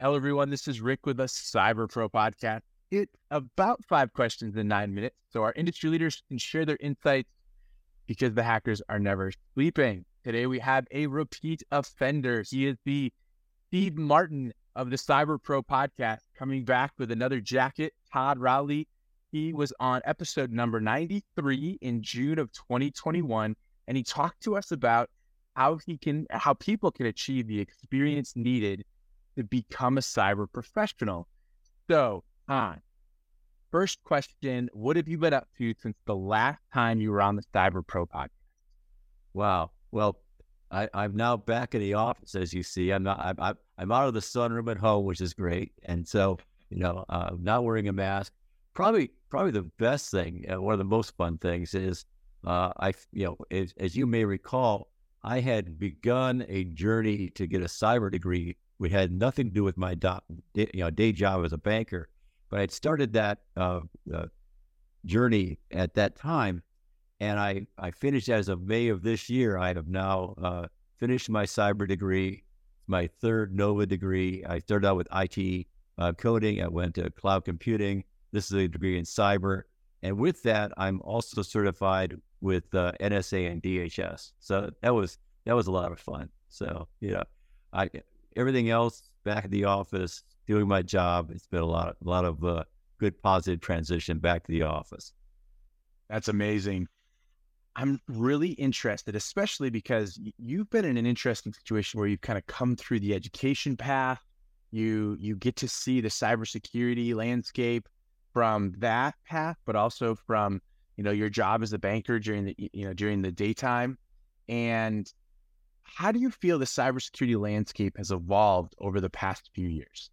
Hello, everyone. This is Rick with the Cyber Pro podcast. It's about five questions in nine minutes, so our industry leaders can share their insights because the hackers are never sleeping. Today, we have a repeat offender. He is the Steve Martin of the Cyber Pro podcast, coming back with another jacket. Todd Rowley. He was on episode number 93 in June of 2021, and he talked to us about how he can, how people can achieve the experience needed to become a cyber professional. So, on first question, what have you been up to since the last time you were on the Cyber Pro podcast? Wow. Well, I, am now back in the office, as you see. I'm not. I'm, I'm out of the sunroom at home, which is great. And so, you know, uh, not wearing a mask. Probably, probably the best thing, uh, one of the most fun things is, uh, I, you know, as, as you may recall, I had begun a journey to get a cyber degree. Which had nothing to do with my do, you know day job as a banker, but I'd started that uh, uh, journey at that time, and I I finished as of May of this year. I have now uh, finished my cyber degree, my third Nova degree. I started out with IT uh, coding. I went to cloud computing. This is a degree in cyber. And with that, I'm also certified with uh, NSA and DHS. So that was that was a lot of fun. So yeah, I everything else back at the office doing my job. It's been a lot of, a lot of uh, good positive transition back to the office. That's amazing. I'm really interested, especially because you've been in an interesting situation where you've kind of come through the education path. You you get to see the cybersecurity landscape from that path, but also from you know your job as a banker during the you know during the daytime. And how do you feel the cybersecurity landscape has evolved over the past few years?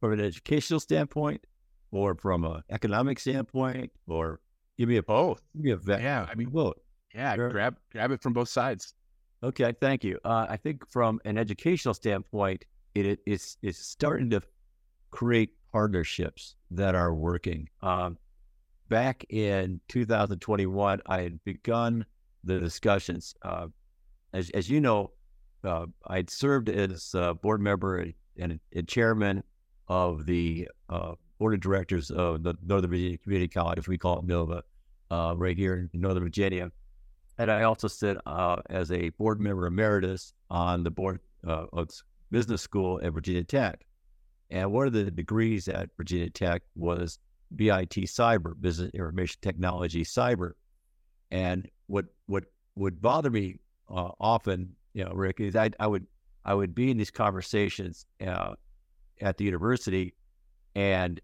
From an educational standpoint, or from an economic standpoint, or give me a both. Give me a vet. Yeah, I mean both. Yeah, sure. grab grab it from both sides. Okay, thank you. Uh, I think from an educational standpoint, it, it's it's starting to create partnerships that are working. Um, back in 2021, I had begun the discussions. Uh, as, as you know, uh, I'd served as a board member and, and chairman of the uh, board of directors of the Northern Virginia Community College, we call it NOVA, uh, right here in Northern Virginia. And I also sit uh, as a board member emeritus on the board uh, of business school at Virginia Tech. And one of the degrees at Virginia Tech was BIT Cyber, Business Information Technology Cyber. And what what would bother me uh, often, you know, Rick, is I, I would I would be in these conversations uh, at the university, and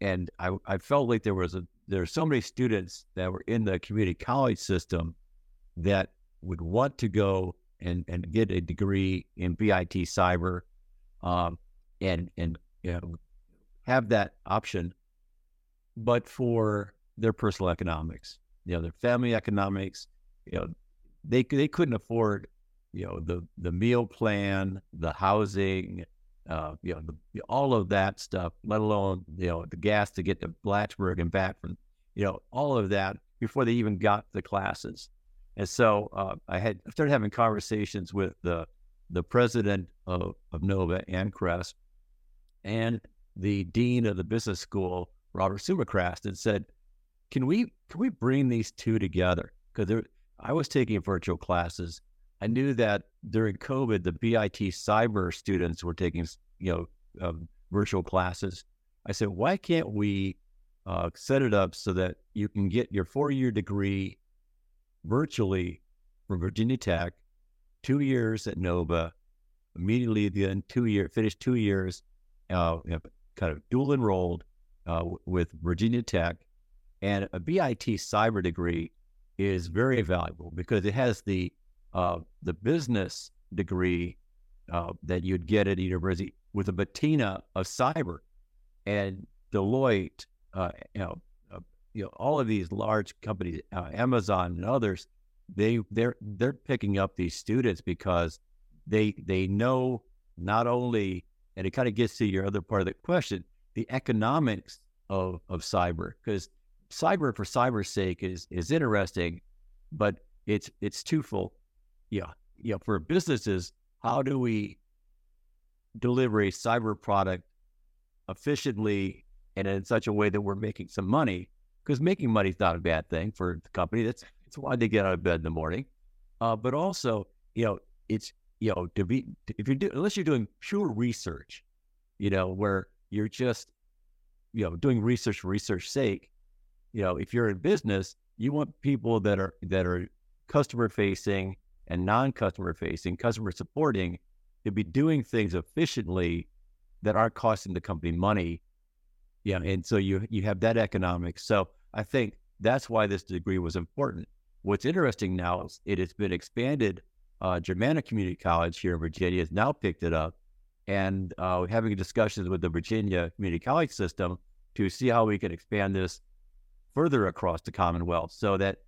and I, I felt like there was a there are so many students that were in the community college system that would want to go and, and get a degree in BIT cyber, um, and and you know, have that option, but for their personal economics, you know, their family economics, you know, they they couldn't afford, you know, the the meal plan, the housing, uh, you know, the, all of that stuff, let alone you know the gas to get to Blacksburg and back from, you know, all of that before they even got the classes. And so uh, I had started having conversations with the the president of, of Nova Anne Kress and the dean of the business school, Robert Sumichrast, and said, "Can we can we bring these two together? Because I was taking virtual classes. I knew that during COVID, the BIT cyber students were taking you know um, virtual classes. I said, why can't we uh, set it up so that you can get your four year degree virtually from Virginia Tech, two years at Nova, immediately then two year finished two years uh, kind of dual enrolled uh, with Virginia Tech, and a BIT cyber degree is very valuable because it has the uh, the business degree uh, that you'd get at university with a patina of cyber, and Deloitte, uh, you know, uh, you know, all of these large companies, uh, Amazon and others, they they're they're picking up these students because they they know not only and it kind of gets to your other part of the question, the economics of, of cyber, because cyber for cyber's sake is is interesting, but it's it's twofold. Yeah, yeah. For businesses, how do we deliver a cyber product efficiently and in such a way that we're making some money, because making money is not a bad thing for the company. That's it's why they get out of bed in the morning. Uh, but also, you know, it's you know to be if you're doing unless you're doing pure research, you know, where you're just you know doing research for research sake. You know, if you're in business, you want people that are that are customer facing and non-customer facing, customer supporting, to be doing things efficiently that aren't costing the company money. Yeah, and so you you have that economics. So I think that's why this degree was important. What's interesting now is it has been expanded. Uh, Community College here in Virginia has now picked it up, and uh, having discussions with the Virginia Community College system to see how we can expand this further across the Commonwealth, so that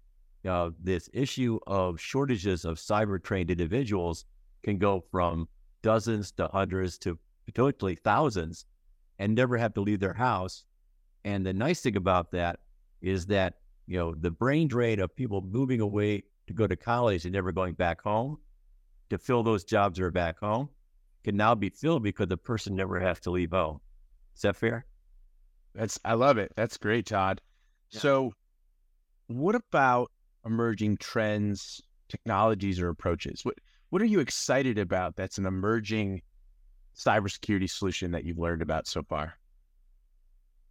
uh, this issue of shortages of cyber trained individuals can go from dozens to hundreds to potentially thousands and never have to leave their house. And the nice thing about that is that, you know, the brain drain of people moving away to go to college and never going back home to fill those jobs that are back home can now be filled because the person never has to leave home. Is that fair? That's I love it. That's great, Todd. Yeah. So what about emerging trends, technologies, or approaches? What what are you excited about that's an emerging cybersecurity solution that you've learned about so far?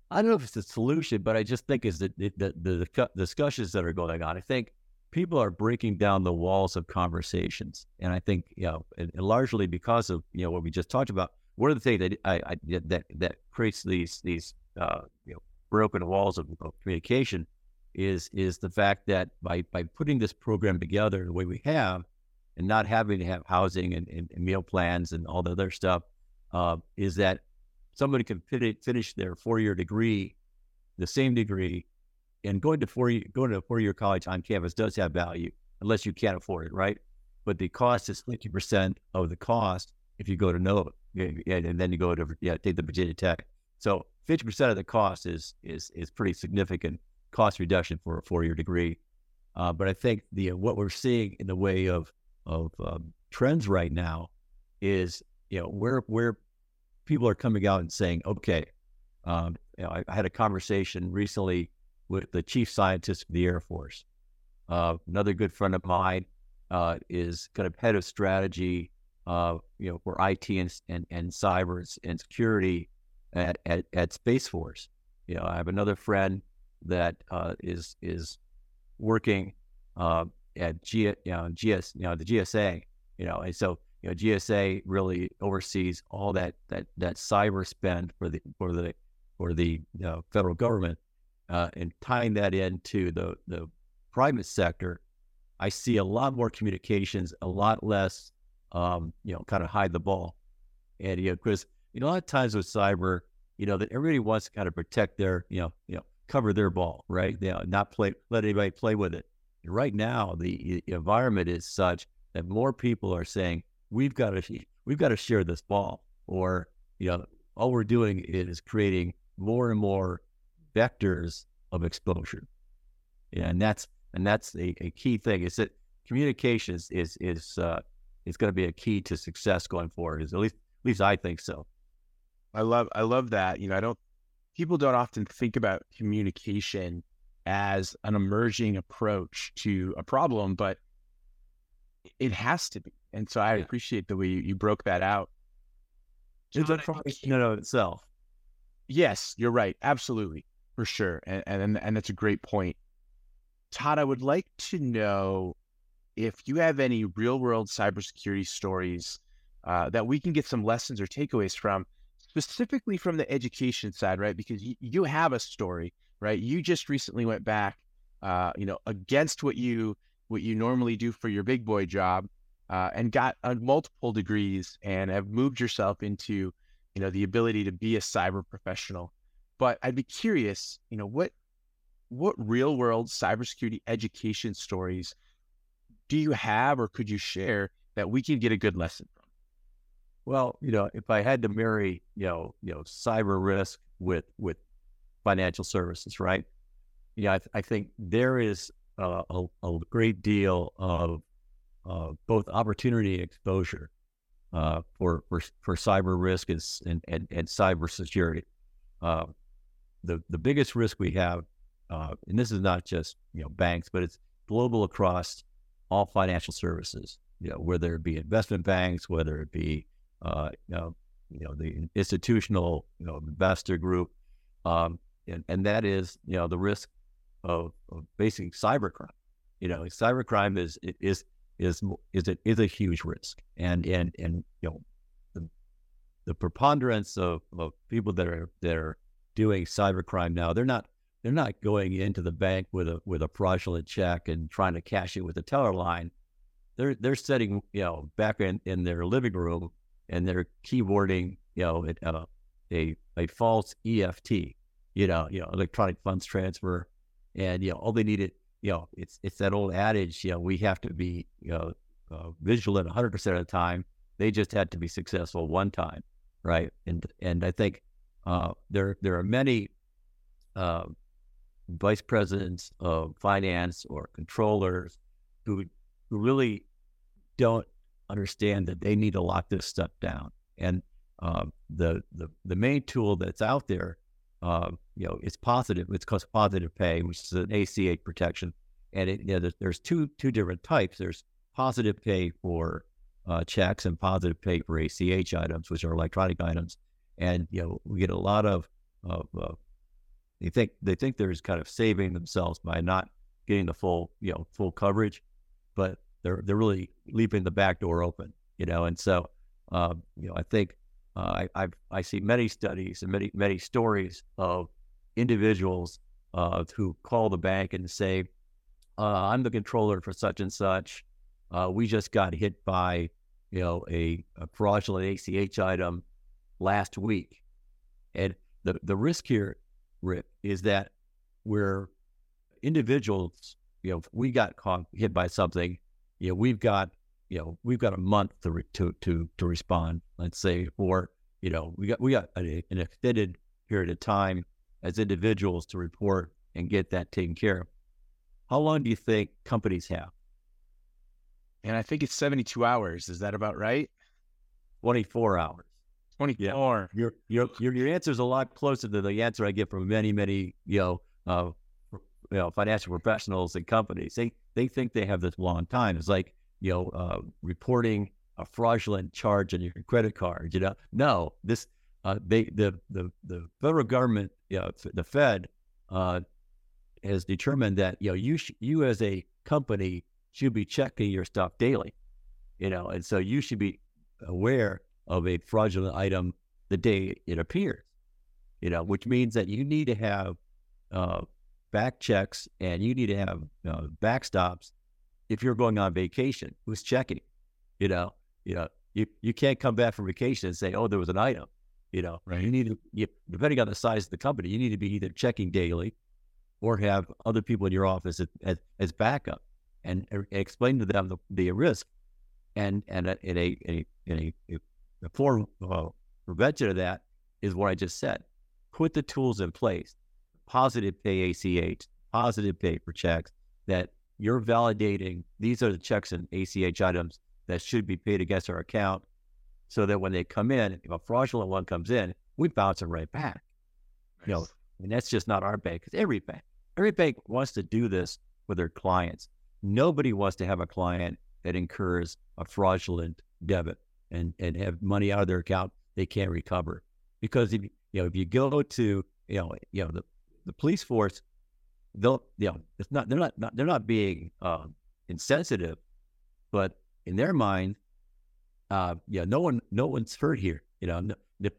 I don't know if it's a solution, but I just think is that the, the, the, discussions that are going on. I think people are breaking down the walls of conversations, and I think you know, and, and largely because of you know what we just talked about. One of the things that I, I that that creates these these uh, you know broken walls of, of communication is is the fact that by by putting this program together the way we have, and not having to have housing and, and, and meal plans and all the other stuff, uh, is that somebody can fin- finish their four year degree, the same degree, and going to four going to a four year college on campus does have value unless you can't afford it, right? But the cost is fifty percent of the cost if you go to Nova, and then you go to yeah take the Virginia Tech. So fifty percent of the cost is is is pretty significant cost reduction for a four year degree. Uh, but I think the what we're seeing in the way of of um, trends right now is you know where where people are coming out and saying, okay, um, you know, I, I, had a conversation recently with the chief scientist of the Air Force. Uh, another good friend of mine uh, is kind of head of strategy, uh, you know, for IT and, and, and cyber and security at, at, at Space Force. You know, I have another friend that uh, is is working uh, at G, you know, GS, you know, the GSA, you know, and so you know, GSA really oversees all that that that cyber spend for the for the for the you know, federal government, uh, and tying that into the the private sector, I see a lot more communications, a lot less, um, you know, kind of hide the ball, and you know, because you know, a lot of times with cyber, you know, that everybody wants to kind of protect their, you know, you know, cover their ball, right? They not play, let anybody play with it. And right now, the environment is such that more people are saying, we've got to we've got to share this ball, or you know, all we're doing is creating more and more vectors of exposure. Yeah, and that's and that's a, a key thing. Is that communication is is is uh, is going to be a key to success going forward. Is at least at least I think so. I love I love that. You know, I don't people don't often think about communication as an emerging approach to a problem, but it has to be. And so I yeah. appreciate the way you, you broke that out. It's a in itself. Yes, you're right. Absolutely. For sure. And, and, and that's a great point. Todd, I would like to know if you have any real world cybersecurity stories uh, that we can get some lessons or takeaways from, specifically from the education side, right? Because you, have a story, right? You just recently went back, uh, you know, against what you what you normally do for your big boy job uh, and got uh, multiple degrees and have moved yourself into, you know, the ability to be a cyber professional. But I'd be curious, you know, what what real world cybersecurity education stories do you have or could you share that we can get a good lesson from? Well, you know, if I had to marry, you know, you know, cyber risk with with financial services, right? Yeah, I, th- I think there is a, a, great deal of uh, both opportunity and exposure uh, for, for for cyber risk is and and, and cyber security. Uh, the the biggest risk we have, uh, and this is not just you know banks, but it's global across all financial services. You know, whether it be investment banks, whether it be uh, you know you know the institutional you know investor group, um, and and that is you know the risk of, of basically cybercrime. You know, cybercrime is is is is a, is a huge risk, and and and you know the the preponderance of, of people that are that are doing cybercrime now, they're not they're not going into the bank with a with a fraudulent check and trying to cash it with a teller line. They're they're sitting you know back in, in their living room and they're keyboarding you know uh, a a false EFT, you know you know electronic funds transfer, and you know all they needed you know it's it's that old adage you know we have to be you know uh, vigilant 100 percent of the time. They just had to be successful one time, right? And and I think uh, there there are many uh, vice presidents of finance or controllers who who really don't understand that they need to lock this stuff down. And uh, the the the main tool that's out there, uh, you know, it's positive. It's called positive pay, which is an ACH protection. And it, you know, there's, there's two two different types. There's positive pay for uh, checks and positive pay for ACH items, which are electronic items and you know we get a lot of of they think they think they're just kind of saving themselves by not getting the full you know full coverage, but they're they're really leaving the back door open, you know, and so um, you know I think uh, I I've, i see many studies and many many stories of individuals uh, who call the bank and say, uh, "I'm the controller for such and such. Uh, we just got hit by you know a, a fraudulent ACH item." last week. And the, the risk here, Rick, is that we're individuals, you know, we got caught hit by something, you know, we've got, you know, we've got a month to, re, to, to, to respond, let's say, or, you know, we got, we got a, an extended period of time as individuals to report and get that taken care of. How long do you think companies have? And I think it's 72 hours. Is that about right? 24 hours. 24. Yeah. Your, your, your, your answer is a lot closer to the answer I get from many, many, you know, uh, you know, financial professionals and companies. They, they think they have this long time. It's like, you know, uh, reporting a fraudulent charge on your credit card, you know, no, this, uh, they, the, the, the federal government, you know, the Fed, uh, has determined that, you know, you, sh- you as a company should be checking your stuff daily, you know, and so you should be aware of a fraudulent item the day it appears, you know, which means that you need to have uh, back checks and you need to have uh, backstops if you're going on vacation. Who's checking? You know, you know, you, you can't come back from vacation and say, oh, there was an item. You know, right. you need to, you, depending on the size of the company, you need to be either checking daily or have other people in your office as, as, backup and, explain to them the, the risk. And and in a, in a, in a, the for, uh, prevention of that is what I just said. Put the tools in place, positive pay ACH, positive pay for checks that you're validating. These are the checks and ACH items that should be paid against our account so that when they come in, if a fraudulent one comes in, we bounce it right back. Nice. You know, and that's just not our bank. It's every bank. Every bank wants to do this for their clients. Nobody wants to have a client that incurs a fraudulent debit and and have money out of their account they can't recover because if you know if you go to you know you know the, the police force they'll you know it's not they're not, not they're not being uh, insensitive but in their mind uh yeah no one no one's hurt here you know no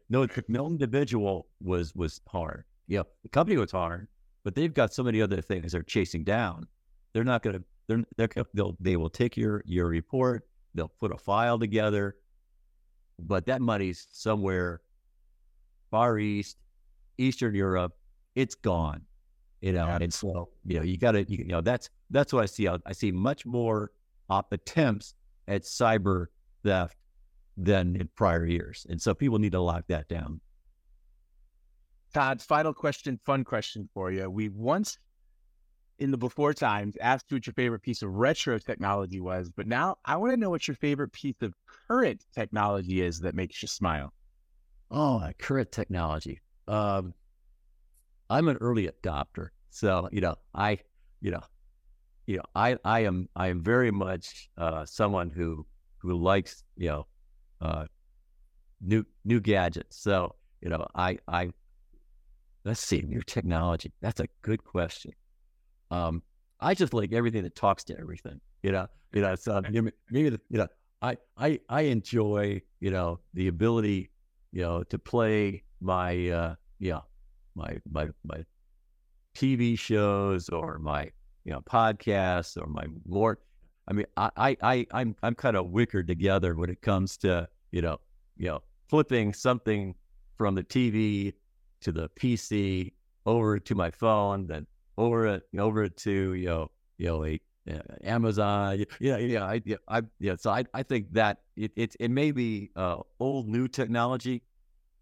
no, no individual was was harmed yeah the company was harmed but they've got so many other things they're chasing down they're not going to they're, they're they'll they will take your your report they'll put a file together but that money's somewhere far east, Eastern Europe. It's gone, you know. Yeah. And so, you know, you got to, you know, that's that's what I see. I see much more op- attempts at cyber theft than in prior years, and so people need to lock that down. Todd, final question, fun question for you. We once in the before times asked you what your favorite piece of retro technology was, but now I want to know what your favorite piece of current technology is that makes you smile. Oh, current technology. Um, I'm an early adopter, so you know, I, you know, you know, I, I am, I am very much uh, someone who who likes, you know, uh, new new gadgets. So you know, I, I, let's see, new technology. That's a good question. Um, I just like everything that talks to everything. You know, you know, so maybe you know, I, I, I enjoy, you know, the ability, you know, to play my, uh, yeah, my, my, my TV shows or my, you know, podcasts or my more. I mean, I, I, I I'm, I'm kind of wicked together when it comes to, you know, you know, flipping something from the TV to the PC over to my phone, then over it over to you know you know a, uh, Amazon. Yeah, yeah, I, yeah, I, yeah. So I, I think that it, it, it may be uh, old new technology,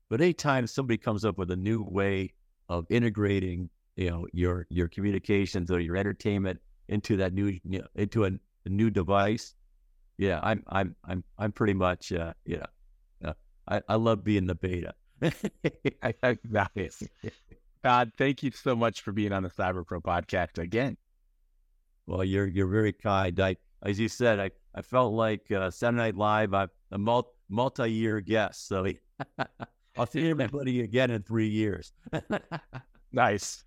but anytime somebody comes up with a new way of integrating, you know, your your communications or your entertainment into that new, you know, into a, a, new device, yeah, I'm, I'm, I'm, I'm pretty much, uh, you know, uh, I, I love being the beta. I think that is. Todd, thank you so much for being on the Cyber Pro podcast again. Well, you're you're very kind. I, as you said, I, I felt like uh, Saturday Night Live. I'm a multi multi year guest, so I'll see everybody again in three years. nice.